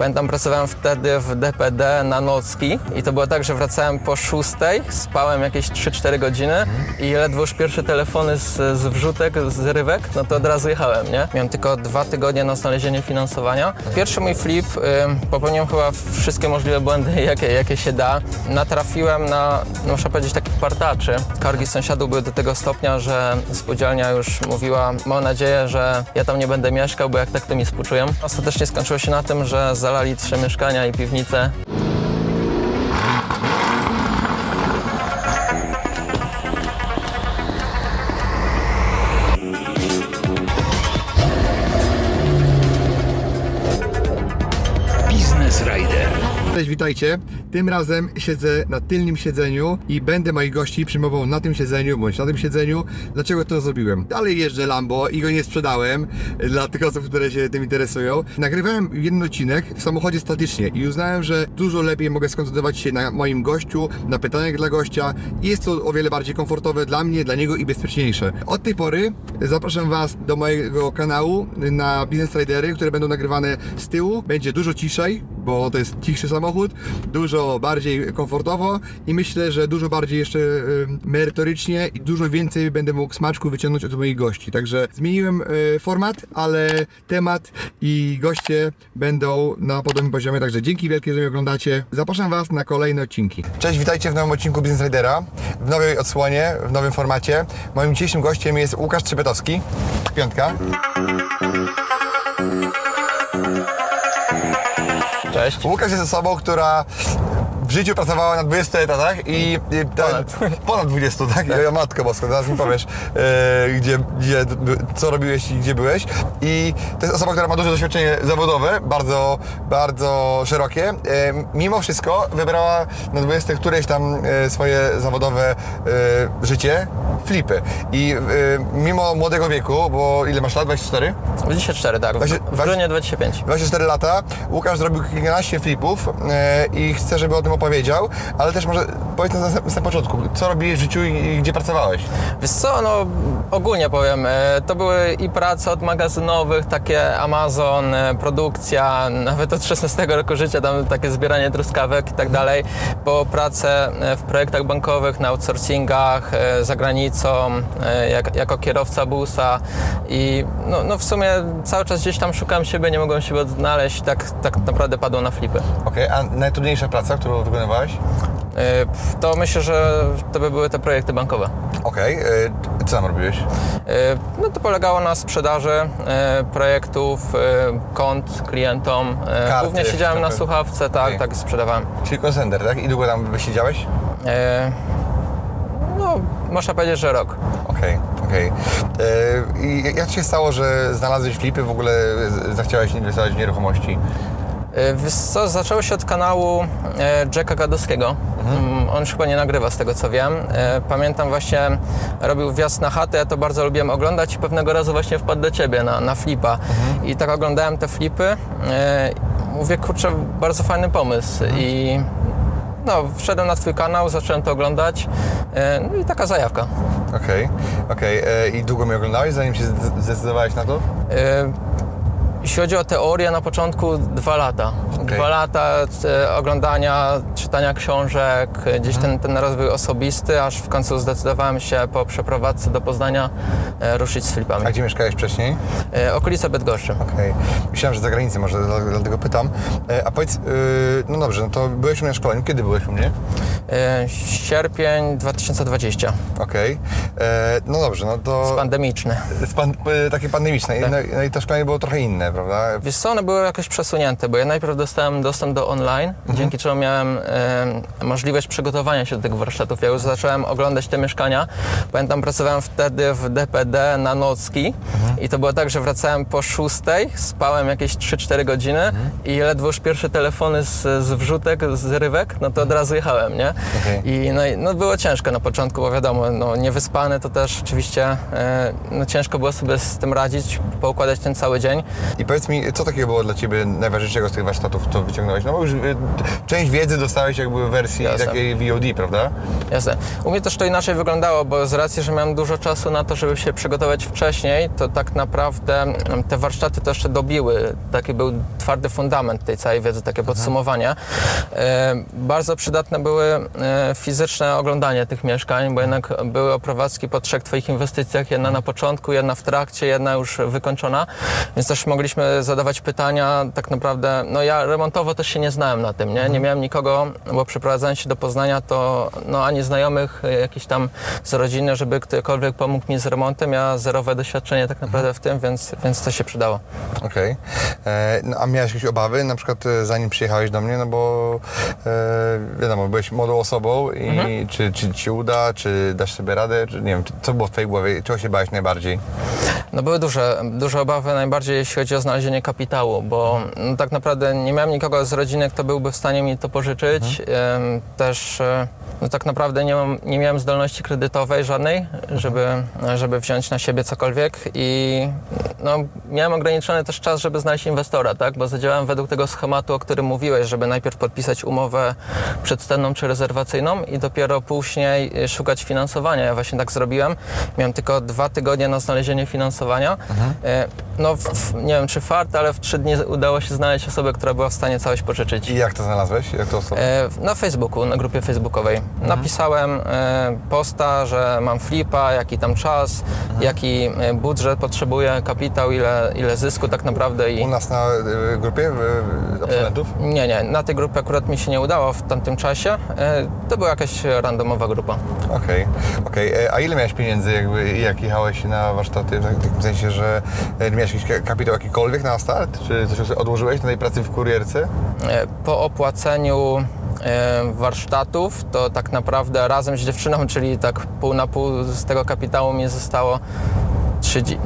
Pamiętam, pracowałem wtedy w DPD na nocki i to było tak, że wracałem po szóstej, spałem jakieś 3-4 godziny i ledwo już pierwsze telefony z, z wrzutek, z rywek, no to od razu jechałem, nie? Miałem tylko dwa tygodnie na znalezienie finansowania. Pierwszy mój flip, y, popełniłem chyba wszystkie możliwe błędy, jakie, jakie się da. Natrafiłem na, no muszę powiedzieć, takich partaczy. Kargi sąsiadów były do tego stopnia, że spółdzielnia już mówiła, mam nadzieję, że ja tam nie będę mieszkał, bo jak tak to mi współczują. Ostatecznie skończyło się na tym, że zalali trzy mieszkania i piwnicę. Witajcie. Tym razem siedzę na tylnym siedzeniu i będę moich gości przyjmował na tym siedzeniu bądź na tym siedzeniu. Dlaczego to zrobiłem? Dalej jeżdżę Lambo i go nie sprzedałem dla tych osób, które się tym interesują. Nagrywałem jeden odcinek w samochodzie statycznie i uznałem, że dużo lepiej mogę skoncentrować się na moim gościu, na pytaniach dla gościa jest to o wiele bardziej komfortowe dla mnie, dla niego i bezpieczniejsze. Od tej pory zapraszam Was do mojego kanału na Business Ridery, które będą nagrywane z tyłu. Będzie dużo ciszej, bo to jest cichszy samochód, dużo bardziej komfortowo i myślę, że dużo bardziej jeszcze y, merytorycznie i dużo więcej będę mógł smaczku wyciągnąć od moich gości. Także zmieniłem y, format, ale temat i goście będą na podobnym poziomie, także dzięki wielkie, że mnie oglądacie. Zapraszam Was na kolejne odcinki. Cześć, witajcie w nowym odcinku Business Ridera, w nowej odsłonie, w nowym formacie. Moim dzisiejszym gościem jest Łukasz Trzepetowski, piątka. Cześć. Łukasz jest osobą, która w życiu pracowała na 20 etatach i, i ten, Ponad. ponad 20, tak? Ja matko bosko, zaraz mi powiesz, e, gdzie, gdzie, co robiłeś i gdzie byłeś. I to jest osoba, która ma duże doświadczenie zawodowe, bardzo, bardzo szerokie. E, mimo wszystko wybrała na 20 któreś tam e, swoje zawodowe e, życie, flipy. I e, mimo młodego wieku, bo ile masz lat? 24? 24, tak. W, Właśnie- w grudniu 25. 24 lata, Łukasz zrobił kilkanaście flipów e, i chcę, żeby o tym opowiedział, ale też może powiedz na, początku, co robiłeś w życiu i, gdzie pracowałeś? Wiesz co, no ogólnie powiem, e, to były i prace od magazynowych, takie Amazon, e, produkcja, nawet od 16 roku życia, tam takie zbieranie truskawek i tak dalej, po pracę e, w projektach bankowych, na outsourcingach, za granicą, jak, jako kierowca busa i no, no w sumie cały czas gdzieś tam szukałem siebie, nie mogłem siebie odnaleźć, tak, tak naprawdę padło na flipy. Okej, a najtrudniejsza praca, którą wykonywałeś? E, To myślę, że to by były te projekty bankowe. Okej, e, co tam robiłeś? E, No to polegało na sprzedaży projektów, kont klientom. Karty, Głównie siedziałem na trochę. słuchawce, tak, Okej. tak sprzedawałem. Czyli call center, tak? I długo tam wysiedziałeś? E, No, można powiedzieć, że rok. Okej, okej. E, I jak się stało, że znalazłeś flipy, w ogóle zachciałeś inwestować w nieruchomości? E, co, zaczęło się od kanału e, Jacka Gadowskiego. Mm, On już chyba nie nagrywa z tego co wiem. E, Pamiętam właśnie, robił wjazd na chatę, ja to bardzo lubiłem oglądać i pewnego razu właśnie wpadł do Ciebie na, na flipa. I tak oglądałem te flipy. Mówię, kurczę, bardzo fajny pomysł i no, wszedłem na Twój kanał, zacząłem to oglądać no i taka zajawka. Okej, okej. E, I długo mnie oglądałeś, zanim się zde- zdecydowałeś na to? Jeśli chodzi o teorię, na początku dwa lata. Dwa lata e, oglądania, czytania książek, e, gdzieś ten, ten rozwój osobisty, aż w końcu zdecydowałem się po przeprowadzce do Poznania e, ruszyć z flipami. A gdzie mieszkałeś wcześniej? Okolice Bydgoszczy. Okej. Myślałem, że za granicę może, dla- dlatego pytam. A powiedz, no dobrze, no to byłeś u mnie na szkoleniu. Kiedy byłeś u mnie? Sierpień 2020. Okej. E, No dobrze, no to... Pandemiczny. z pan, e, takie pandemiczne. I- Tak. No, no i to szkolenie było trochę inne, prawda? Wiesz co, one były jakoś przesunięte, bo ja najpierw dostałem dostęp do online, dzięki czemu miałem możliwość przygotowania się do tych warsztatów. Ja już zacząłem oglądać te mieszkania. Pamiętam, pracowałem wtedy w DPD na Nocki i to było tak, że wracałem po szóstej, spałem jakieś 3-4 godziny i ledwo już pierwsze telefony z, z wrzutek, z rywek, no to od razu jechałem, nie? Okej. I no, no było ciężko na początku, bo wiadomo, no, niewyspany to też oczywiście e, no, ciężko było sobie z tym radzić, poukładać ten cały dzień. I powiedz mi, co takiego było dla Ciebie najważniejszego z tych warsztatów, co wyciągnąłeś? No bo już y, część wiedzy dostałeś jakby w wersji Jasne. takiej VOD, prawda? Jasne. U mnie też to inaczej wyglądało, bo z racji, że miałem dużo czasu na to, żeby się przygotować wcześniej, to tak naprawdę mm, te warsztaty to jeszcze dobiły. Taki był twardy fundament tej całej wiedzy, takie podsumowanie. E, bardzo przydatne były e, fizyczne oglądanie tych mieszkań, bo jednak były oprowadzki po trzech Twoich inwestycjach, jedna na początku, jedna w trakcie, jedna już wykończona, więc też mogliśmy zadawać pytania tak naprawdę, no ja remontowo też się nie znałem na tym, nie? Nie miałem nikogo, bo przeprowadzając się do Poznania, to no ani znajomych e, jakichś tam z rodziny, żeby ktokolwiek pomógł mi z remontem, ja zerowe doświadczenie tak naprawdę w tym, więc, więc to się przydało. Okej. E, No, a miałeś jakieś obawy, na przykład e, zanim przyjechałeś do mnie, no bo e, wiadomo, byłeś młodą osobą i Mhm. czy, czy ci się uda, czy dasz sobie radę, czy nie wiem, co było w Twojej głowie, czego się bałeś najbardziej? No były duże, duże obawy najbardziej jeśli chodzi o znalezienie kapitału, bo no, tak naprawdę nie miałem nikogo z rodziny, kto byłby w stanie mi to pożyczyć. Em, Też e, no, tak naprawdę nie, mam, nie miałem zdolności kredytowej żadnej, żeby, żeby wziąć na siebie cokolwiek i no, miałem ograniczony też czas, żeby znaleźć inwestora, tak? bo zadziałałem według tego schematu, o którym mówiłeś, żeby najpierw podpisać umowę przedstenną czy rezerwacyjną i dopiero później e, szukać finansowania. Ja właśnie tak zrobiłem. Miałem tylko dwa tygodnie na znalezienie finansowania. E, No, w, nie wiem czy fart, ale w trzy dni udało się znaleźć osobę, która była w stanie całość pożyczyć. I jak to znalazłeś? Jak to osobę? E, Na Facebooku, na grupie facebookowej. Napisałem e, posta, że mam flipa, jaki tam czas, jaki e, budżet potrzebuję, kapitał, ile, ile zysku tak naprawdę i... U nas na e, grupie absolwentów? Nie, nie, na tej grupie akurat mi się nie udało w tamtym czasie. To była jakaś randomowa grupa. Okej, okej. E, A ile miałeś pieniędzy, jakby, jak jechałeś na warsztaty? W takim sensie, że miałeś jakiś ka- kapitał jakikolwiek na start? Czy coś odłożyłeś na tej pracy w kurierce? Po opłaceniu warsztatów, to tak naprawdę razem z dziewczyną, czyli tak pół na pół z tego kapitału mi zostało 30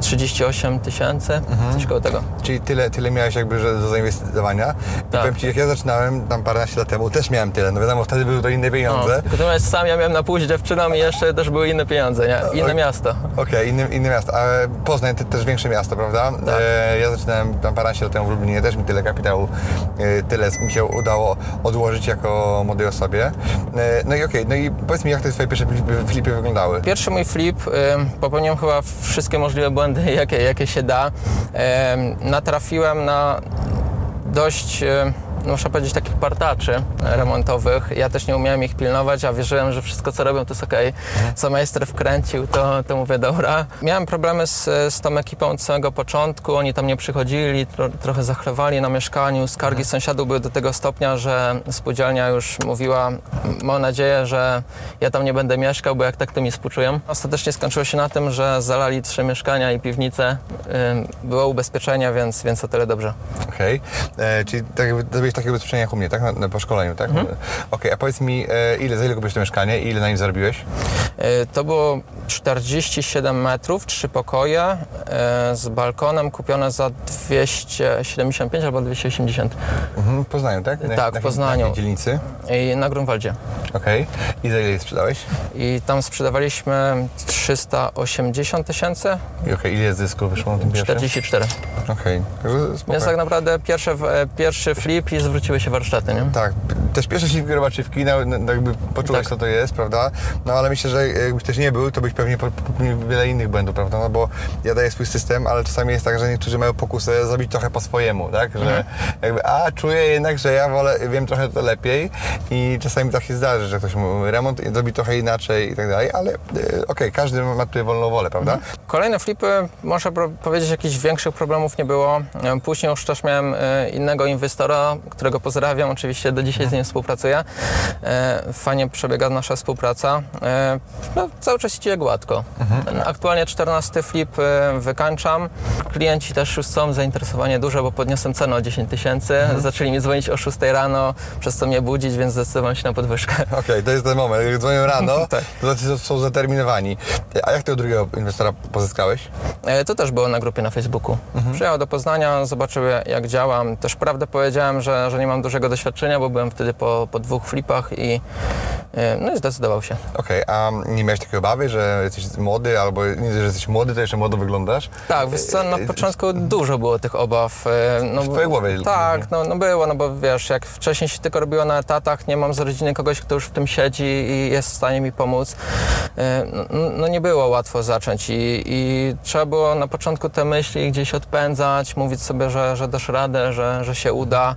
38 tysięcy, coś koło tego. Czyli tyle, tyle miałeś jakby że do zainwestowania. Tak. powiem Ci, jak ja zaczynałem tam paręnaście lat temu, też miałem tyle. No wiadomo, wtedy były to inne No, pieniądze. natomiast sam ja miałem na pół z dziewczyną i jeszcze też były inne pieniądze, nie? Inne Oj. miasto. Okej, inne, inne miasto. A Poznań to też większe miasto, prawda? Tak. E, ja zaczynałem tam paręnaście lat temu w Lublinie, też mi tyle kapitału, e, tyle mi się udało odłożyć jako młodej osobie. E, no i okej, no i powiedz mi, jak te Twoje pierwsze flipy, flipy wyglądały? Pierwszy mój flip, y, popełniłem chyba wszystkie możliwe błędy, jakie, jakie się da. Natrafiłem na dość, muszę powiedzieć, takich partaczy remontowych. Ja też nie umiałem ich pilnować, a wierzyłem, że wszystko co robią to jest okej. Co majster wkręcił, to, to mówię dobra. Miałem problemy z, z tą ekipą od samego początku. Oni tam nie przychodzili, tro, trochę zachlewali na mieszkaniu. Skargi sąsiadów były do tego stopnia, że spółdzielnia już mówiła, mam nadzieję, że ja tam nie będę mieszkał, bo jak tak to mi współczują. Ostatecznie skończyło się na tym, że zalali trzy mieszkania i piwnice. Było ubezpieczenie, więc, więc o tyle dobrze. Okej, e, czyli tak jakby zrobiłeś takie ubezpieczenie jak u mnie, tak? Na, na, po szkoleniu, tak? Mhm. Okej, a powiedz mi, e, ile, za ile kupiłeś to mieszkanie i ile na nim zarobiłeś? Y, To było 47 metrów, trzy pokoje y, z balkonem kupione za 275 albo 280 Mhm, w Poznaniu, tak? Na, Tak, w Poznaniu. Na dzielnicy? i na Grunwaldzie. Okej. I za ile je sprzedałeś? I tam sprzedawaliśmy 380 tysięcy, I okej, ile zysku wyszło na tym pierwszym? 44. Okej, spoko. Więc tak naprawdę pierwszy, e, pierwszy flip i zwróciły się warsztaty, nie? Tak, też pierwsze śliwki robaczywki, no, no, jakby poczułeś Tak. co to jest, prawda? No ale myślę, że jakbyś też nie był, to byś pewnie po- popełnił wiele innych błędów, prawda? No bo ja daję swój system, ale czasami jest tak, że niektórzy mają pokusę zrobić trochę po swojemu, tak? Że Mhm. jakby, a czuję jednak, że ja wolę, wiem trochę to lepiej i czasami tak się zdarzy, że ktoś mu remont zrobi trochę inaczej i tak dalej, ale e, okej, każdy ma tutaj wolną wolę, prawda? Kolejne flipy, można powiedzieć, jakichś większych problemów nie było. Później już też miałem e, innego inwestora, którego pozdrawiam, oczywiście do dzisiaj z nim współpracuję. E, Fajnie przebiega nasza współpraca. E, No, cały czas idzie gładko. Aktualnie 14 flip e, wykańczam. Klienci też już są zainteresowani duże, bo podniosłem cenę o 10 tysięcy. Zaczęli mi dzwonić o 6 rano, przez to mnie budzić, więc zdecydowałem się na podwyżkę. Okej, to jest ten moment. Jak dzwonią rano, Tak. to znaczy, że są zaterminowani. A jak tego drugiego inwestora pozyskałeś? To też było na grupie na Facebooku. Przyjechał do Poznania, zobaczył jak działam. Też prawdę powiedziałem, że, że nie mam dużego doświadczenia, bo byłem wtedy po, po dwóch flipach i, e, no i zdecydował się. Okej, a nie miałeś takiej obawy, że jesteś młody, albo nie, że jesteś młody, to jeszcze młodo wyglądasz? Tak, wiesz co, na początku dużo było tych obaw. No, W twojej głowie? Tak, no, no było, no bo wiesz, jak wcześniej się tylko robiło na etatach, nie mam z rodziny kogoś, kto już w tym siedzi i jest w stanie mi pomóc. No, no nie było łatwo zacząć i, i trzeba było na początku te myśli gdzieś odpędzać, mówić sobie, że, że dasz radę, że, że się uda,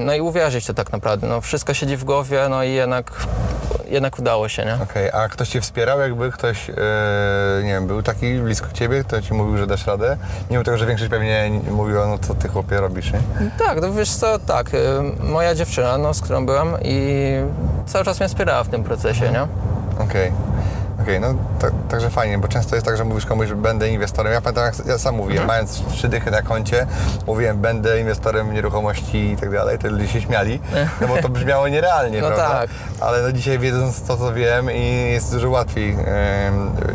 no i uwierzyć to tak naprawdę. No, wszystko siedzi w głowie, no i jednak, jednak udało się, nie? Okej, a ktoś cię wspierał, jakby ktoś, e, nie wiem, był taki blisko ciebie, kto ci mówił, że dasz radę? Mimo tego, że większość pewnie mówiła, no co ty chłopie robisz, nie? Tak, no wiesz co, tak, y, moja dziewczyna, no, z którą byłam i cały czas mnie wspierała w tym procesie, nie? Okej. Okej, no tak, także fajnie, bo często jest tak, że mówisz komuś, że będę inwestorem. Ja pamiętam, jak ja sam mówiłem, mając trzy dychy na koncie, mówiłem, będę inwestorem w nieruchomości i tak dalej, to ludzie się śmiali, no bo to brzmiało nierealnie, No prawda? tak. Ale no dzisiaj wiedząc to, co wiem i jest dużo łatwiej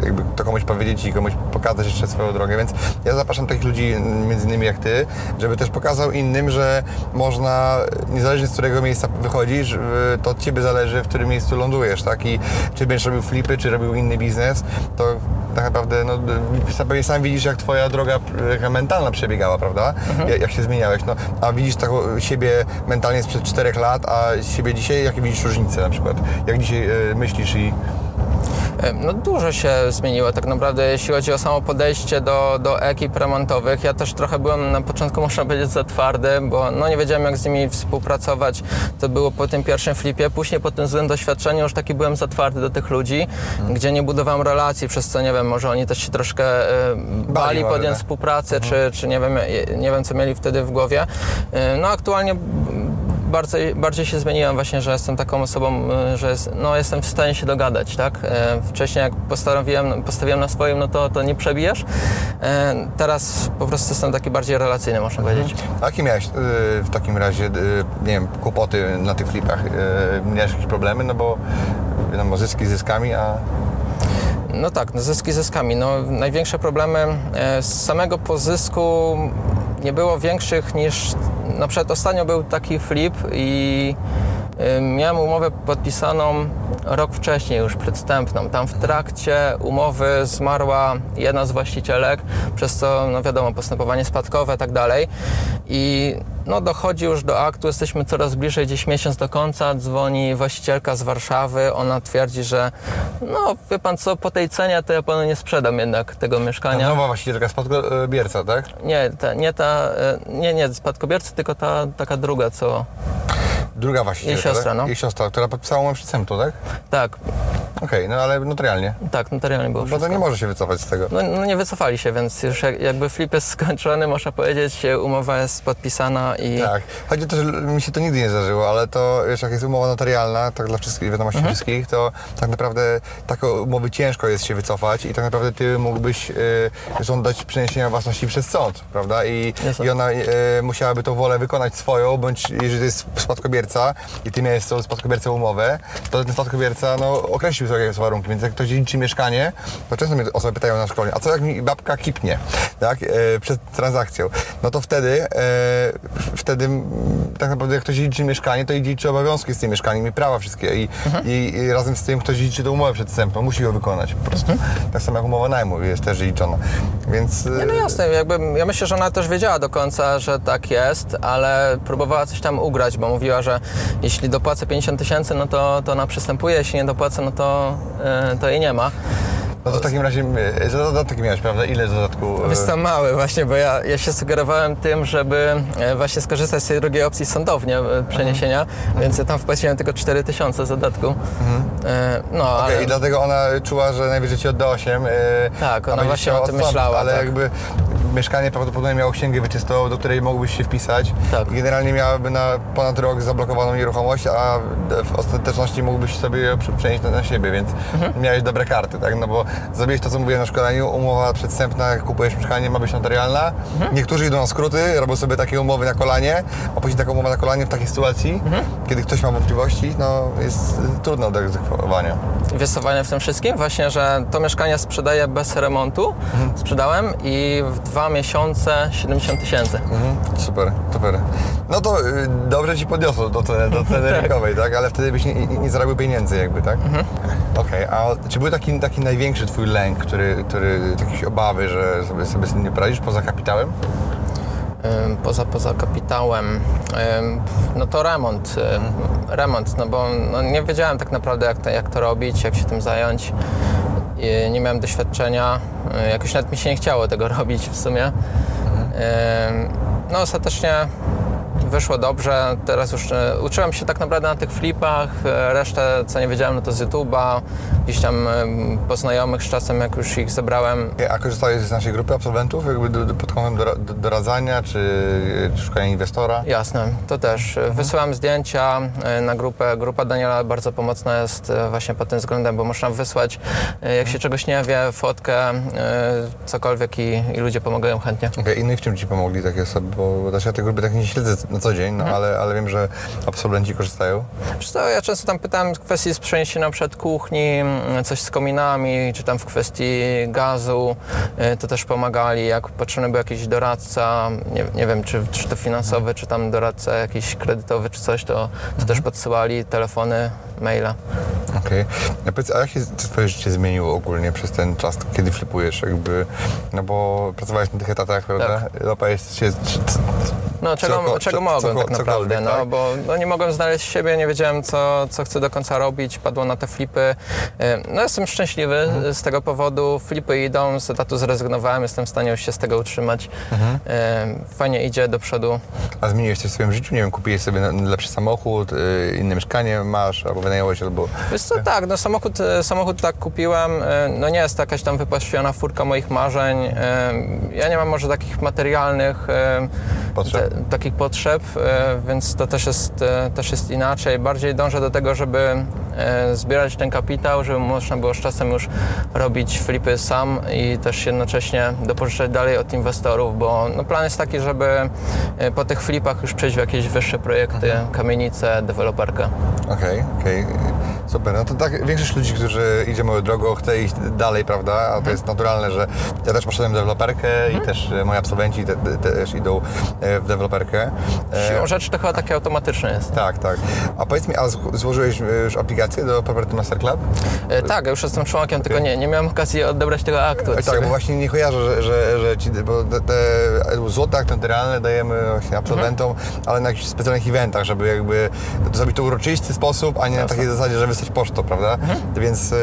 jakby to komuś powiedzieć i komuś pokazać jeszcze swoją drogę, więc ja zapraszam takich ludzi, między innymi jak Ty, żeby też pokazał innym, że można, niezależnie z którego miejsca wychodzisz, to od Ciebie zależy, w którym miejscu lądujesz, tak? I czy będziesz robił flipy, czy robił inny biznes, to tak naprawdę, no, sam widzisz, jak Twoja droga mentalna przebiegała, prawda? Jak, jak się zmieniałeś, no, a widzisz taką siebie mentalnie sprzed 4 lat, a siebie dzisiaj, jakie widzisz różnice na przykład? Jak dzisiaj y, myślisz i... No dużo się zmieniło tak naprawdę, jeśli chodzi o samo podejście do, do ekip remontowych. Ja też trochę byłem na początku, można powiedzieć, za twardy, bo no nie wiedziałem jak z nimi współpracować. To było po tym pierwszym flipie. Później po tym złym doświadczeniu już taki byłem za twardy do tych ludzi, gdzie nie budowałem relacji, przez co nie wiem, może oni też się troszkę e, bali podjąć tak. współpracę, czy, czy nie, wiem, e, nie wiem co mieli wtedy w głowie. E, No aktualnie bardziej, bardziej się zmieniłem właśnie, że jestem taką osobą, y, że jest, no, jestem w stanie się dogadać, tak? E, Wcześniej jak postanowiłem, postawiłem na swoim, no to, to nie przebijesz. E, Teraz po prostu jestem taki bardziej relacyjny, można powiedzieć. A jakie miałeś y, w takim razie, y, nie wiem, kłopoty na tych flipach? Miałeś jakieś problemy? No bo wiadomo, zyski zyskami, a... No tak, no zyski zyskami. No, największe problemy e, z samego pozysku nie było większych niż... Na przykład ostatnio był taki flip i miałem umowę podpisaną rok wcześniej już przedstępną. Tam w trakcie umowy zmarła jedna z właścicielek, przez co, no wiadomo, postępowanie spadkowe i tak dalej. I no dochodzi już do aktu, jesteśmy coraz bliżej, gdzieś miesiąc do końca, dzwoni właścicielka z Warszawy, ona twierdzi, że no wie pan co, po tej cenie to ja panu nie sprzedam jednak tego mieszkania. Nowa właścicielka spadkobierca, tak? Nie, ta, nie ta, e, nie, nie spadkobiercy, tylko ta taka druga, co, Druga właścicielka, Jej siostra, tak? no. Jej siostra, która podpisała umowę przestępstwo, tak? tak, Okej, no ale notarialnie. tak, notarialnie było Bo to wszystko. nie może się wycofać z tego. No, no nie wycofali się, więc już jak, jakby flip jest skończony, można powiedzieć, umowa jest podpisana i... Tak. Chodzi o to, że mi się to nigdy nie zdarzyło, ale to wiesz, jak jest umowa notarialna, tak dla wszystkich, wiadomości Mhm. wszystkich, to tak naprawdę taką umowy ciężko jest się wycofać i tak naprawdę ty mógłbyś y, żądać przeniesienia własności przez sąd, prawda? I, Jasne. i ona y, musiałaby tą wolę wykonać swoją, bądź jeżeli to jest spadkobierca i ty miałeś z tą spadkobiercą umowę, to ten spadkobierca no, określił sobie jakieś warunki, więc jak ktoś dziedziczy mieszkanie, to często mnie osoby pytają na szkoleniu, a co jak mi babka kipnie, tak, e, przed transakcją, no to wtedy, e, wtedy mm, tak naprawdę jak ktoś dziedziczy mieszkanie, to i dziedziczy obowiązki z tym mieszkaniem i prawa wszystkie i, i, i razem z tym ktoś dziedziczy tę umowę przedstępną, musi ją wykonać po prostu. Tak samo jak umowa najmu jest też dziedziczona, więc... Nie, no jasne, jakby, ja myślę, że ona też wiedziała do końca, że tak jest, ale próbowała coś tam ugrać, bo mówiła, że jeśli dopłacę 50 tysięcy, no to, to ona przystępuje, jeśli nie dopłacę, no to, e, to jej nie ma. No to w takim razie, e, za dodatki miałeś, prawda? Ile z dodatku? e, Wiesz co, mały właśnie, bo ja, ja się sugerowałem tym, żeby e, właśnie skorzystać z tej drugiej opcji sądownie e, przeniesienia, Mhm. więc ja tam wpłaciłem tylko 4000 zadatku. E, No, Okej, ale... I dlatego ona czuła, że najwyżej ci odda 8. e, Tak, ona właśnie o tym myślała, Ale tak. jakby mieszkanie prawdopodobnie miało księgę wieczystą, do której mógłbyś się wpisać. Tak. Generalnie miałaby na ponad rok zablokowaną nieruchomość, a w ostateczności mógłbyś sobie przenieść na, na siebie, więc Mhm. miałeś dobre karty, tak? No bo zrobiłeś to, co mówiłem na szkoleniu, umowa przedstępna, jak kupujesz mieszkanie, ma być notarialna. Mhm. Niektórzy idą na skróty, robią sobie takie umowy na kolanie, a później taką umowę na kolanie w takiej sytuacji, Mhm. kiedy ktoś ma wątpliwości, no jest y, trudno do egzekwowania. Fajne w tym wszystkim? Właśnie, że to mieszkanie sprzedaję bez remontu, Mhm. sprzedałem i w dwa miesiące 70 tysięcy. Mhm, super, super. No to y, dobrze ci podniosło do ceny, do ceny Tak. rynkowej, tak? Ale wtedy byś nie, nie, zarobił pieniędzy jakby, tak? Mhm. Okej, a czy był taki, taki największy twój lęk, który, który, jakieś obawy, że sobie, sobie z tym nie poradzisz poza kapitałem? Poza, poza kapitałem, no to remont. Remont, no bo no nie wiedziałem tak naprawdę jak to, jak to robić, jak się tym zająć. I nie miałem doświadczenia, y, jakoś nawet mi się nie chciało tego robić w sumie. Ym, No ostatecznie wyszło dobrze, teraz już y, uczyłem się tak naprawdę na tych flipach, y, resztę co nie wiedziałem no to z YouTube'a, gdzieś tam ym, po znajomych z czasem jak już ich zebrałem, A korzystałeś z naszej grupy absolwentów jakby pod kątem dora- do, doradzania, czy, czy szukania inwestora? Jasne, to też. Wysyłam zdjęcia e, na grupę. Grupa Daniela bardzo pomocna jest e, właśnie pod tym względem, bo można wysłać, e, jak się czegoś nie wie, fotkę, e, cokolwiek i, i ludzie pomagają chętnie. Okej, i no i w czym ci pomogli takie osoby? Bo też ja tej grupy tak nie śledzę na co dzień, no Mhm. ale, ale wiem, że absolwenci korzystają. Wiesz co, ja często tam pytałem w kwestii z przeniesienia przed kuchni, coś z kominami, czy tam w kwestii gazu, e, to też pomagali. Jak potrzebny był jakiś doradca, nie, nie wiem, czy, czy to finansowy, czy tam doradca jakiś kredytowy, czy coś, to, to też podsyłali telefony, maile. Okej. A powiedz, a jak się twoje życie zmieniło ogólnie przez ten czas, kiedy flipujesz jakby, no bo pracowałeś na tych etatach, prawda? Lopa jest się... No, czego, czego co- mogłem tak naprawdę, no, tak? bo no, nie mogłem znaleźć siebie, nie wiedziałem, co, co chcę do końca robić, padło na te flipy. No, jestem szczęśliwy Mhm. z tego powodu, flipy idą, z etatu zrezygnowałem, jestem w stanie już się z tego utrzymać. Mhm. Fajnie idzie do przodu. a zmieniłeś coś w swoim życiu? Nie wiem, kupiłeś sobie lepszy samochód, y, inne mieszkanie masz, albo wynająłeś, albo... Wiesz co, tak, no samochód, e, samochód tak kupiłem, e, no nie jest to jakaś tam wypaświona furka moich marzeń. Ja nie mam może takich materialnych Potrzeb. Takich potrzeb, e, więc to też jest, e, też jest inaczej. Bardziej dążę do tego, żeby e, zbierać ten kapitał, żeby można było z czasem już robić flipy sam i też jednocześnie dopożyczać dalej od inwestorów, bo no plan jest taki, żeby po tych flipach już przejść w jakieś wyższe projekty, kamienice, deweloperkę. Okej, okej. Super. No to tak, większość ludzi, którzy idzie moją drogą, chce iść dalej, prawda? A to Mhm. jest naturalne, że ja też poszedłem w deweloperkę i też e, moi absolwenci te, te, też idą e, w deweloperkę. E, Siłą rzeczy to chyba takie automatyczne jest. Tak, tak. A powiedz mi, a zł- złożyłeś e, już aplikację do Property Master Club? E, tak, ja już jestem członkiem, tylko nie, nie miałem okazji odebrać tego aktu. od Tak, bo właśnie nie kojarzę, że, że, że ci, bo te, te złote akty realne dajemy właśnie absolwentom, ale na jakichś specjalnych eventach, żeby jakby zrobić to uroczysty sposób, a nie na Jasne. takiej zasadzie, że wysłać pocztą, prawda? Więc e,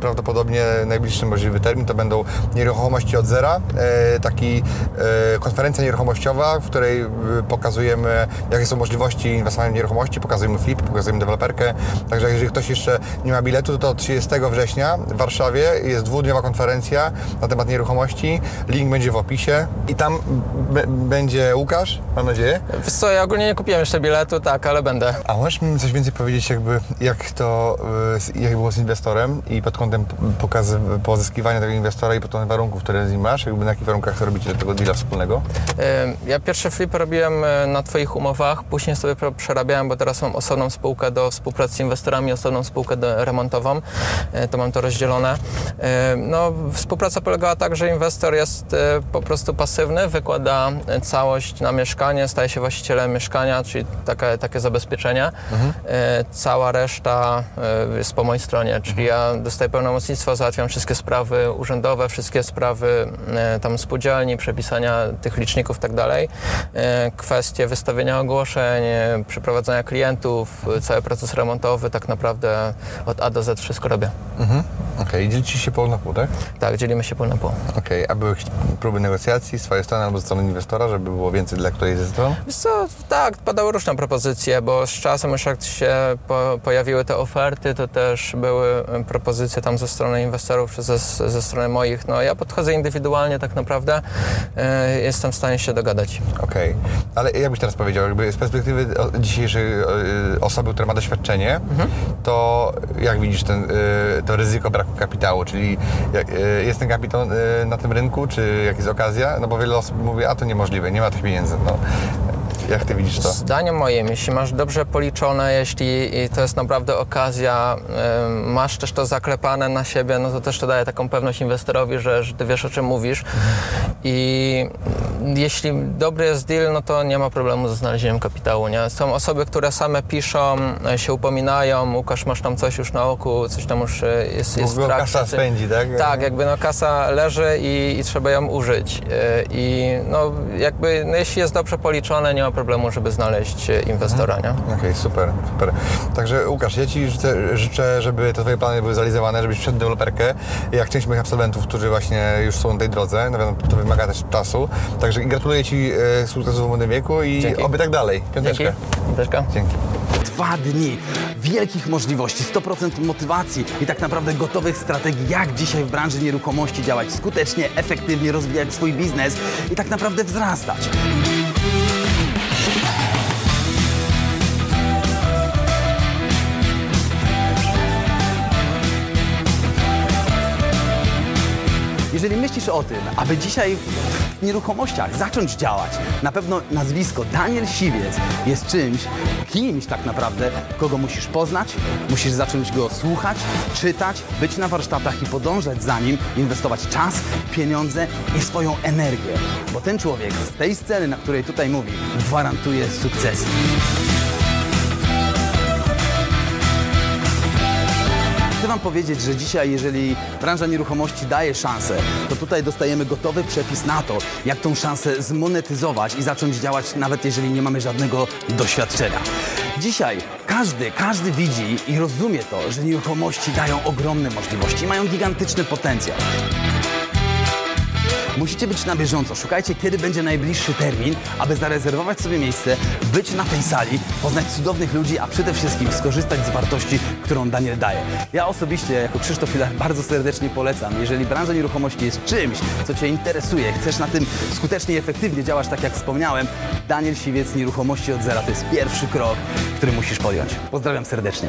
prawdopodobnie najbliższy możliwy termin to będą nieruchomości od zera, e, taki e, konferencja nieruchomościowa, w której pokazujemy, jakie są możliwości inwestowania w nieruchomości, pokazujemy flip, pokazujemy deweloperkę, także jeżeli ktoś jeszcze nie ma biletu, to 30 września w Warszawie jest dwudniowa konferencja na temat nieruchomości, link będzie w opisie i tam będzie Łukasz, mam nadzieję. Wiesz co, ja ogólnie nie kupiłem jeszcze biletu, tak, ale będę. A możesz mi coś więcej powiedzieć, jakby jak to, y, jak było z inwestorem i pod kątem pokazy, pozyskiwania tego inwestora i pod kątem warunków, które z nim masz, jakby na jakich warunkach robicie tego deala wspólnego? Ja pierwszy flip robiłem e, na Twoich umowach, później sobie przerabiałem, bo teraz mam osobną spółkę do współpracy z inwestorami, osobną spółkę remontową, E, to mam to rozdzielone. No, współpraca polegała tak, że inwestor jest e, po prostu pasywny, wykłada całość na mieszkanie, staje się właścicielem mieszkania, czyli takie, takie zabezpieczenie. E, Cała reszta jest po mojej stronie, czyli ja dostaję pełnomocnictwo, załatwiam wszystkie sprawy urzędowe, wszystkie sprawy e, tam spółdzielni, przepisania tych liczników i tak dalej. E, Kwestie wystawienia ogłoszeń, e, przeprowadzania klientów, cały proces remontowy, tak naprawdę od A do Z wszystko robię. Okej, dzielicie się pół na pół, tak? Tak, dzielimy się pół na pół. Okej, a były próby negocjacji z twojej strony albo ze strony inwestora, żeby było więcej dla którejś ze stron? Co, tak, padały różne propozycje, bo z czasem już jak się po, pojawiły te oferty, to też były propozycje tam ze strony inwestorów czy ze, ze strony moich. No ja podchodzę indywidualnie tak naprawdę, e, jestem w stanie się dogadać. Okej, ale jakbyś teraz powiedział, jakby z perspektywy dzisiejszej e, osoby, która ma doświadczenie, to jak widzisz ten, e, to ryzyko braku kapitału, czyli jak, e, jest ten kapitał e, na tym rynku, czy jak jest okazja? No bo wiele osób mówi, a to niemożliwe, nie ma tych pieniędzy. No. Jak ty widzisz to? Zdaniem moim, jeśli masz dobrze policzone, jeśli to jest naprawdę okazja, masz też to zaklepane na siebie, no to też to daje taką pewność inwestorowi, że, że ty wiesz o czym mówisz. I jeśli dobry jest deal, no to nie ma problemu ze znalezieniem kapitału. Nie? Są osoby, które same piszą, e, się upominają, Łukasz, masz tam coś już na oku, coś tam już e, jest, jest w trakcie. kasa spędzi, tak? Tak, jakby no kasa leży i, i trzeba ją użyć. Yy, I no jakby, no jeśli jest dobrze policzone, nie ma problemu, żeby znaleźć e, inwestora, nie? Okej, super, super. Także Łukasz, ja Ci życzę, życzę, żeby te Twoje plany były zrealizowane, żebyś wszedł w deweloperkę, jak część moich absolwentów, którzy właśnie już są na tej drodze, no wiadomo, to wymaga też czasu. Także gratuluję Ci e, sukcesu w młodym wieku i Dzięki. oby tak dalej. Dzięki. Piąteczkę. Piąteczka. Dzięki. Dwa dni wielkich możliwości, 100% motywacji i tak naprawdę gotowych strategii, jak dzisiaj w branży nieruchomości działać skutecznie, efektywnie, rozwijać swój biznes i tak naprawdę wzrastać. Jeżeli myślisz o tym, aby dzisiaj w nieruchomościach zacząć działać, na pewno nazwisko Daniel Siwiec jest czymś, kimś tak naprawdę, kogo musisz poznać, musisz zacząć go słuchać, czytać, być na warsztatach i podążać za nim, inwestować czas, pieniądze i swoją energię. Bo ten człowiek z tej sceny, na której tutaj mówi, gwarantuje sukcesy. Wam powiedzieć, że dzisiaj, jeżeli branża nieruchomości daje szansę, to tutaj dostajemy gotowy przepis na to, jak tą szansę zmonetyzować i zacząć działać, nawet jeżeli nie mamy żadnego doświadczenia. Dzisiaj każdy, każdy widzi i rozumie to, że nieruchomości dają ogromne możliwości, mają gigantyczny potencjał. Musicie być na bieżąco. Szukajcie, kiedy będzie najbliższy termin, aby zarezerwować sobie miejsce, być na tej sali, poznać cudownych ludzi, a przede wszystkim skorzystać z wartości, którą Daniel daje. Ja osobiście, jako Krzysztof Filar, bardzo serdecznie polecam. Jeżeli branża nieruchomości jest czymś, co Cię interesuje, chcesz na tym skutecznie i efektywnie działać, tak jak wspomniałem, Daniel Siwiec, Nieruchomości od zera to jest pierwszy krok, który musisz podjąć. Pozdrawiam serdecznie.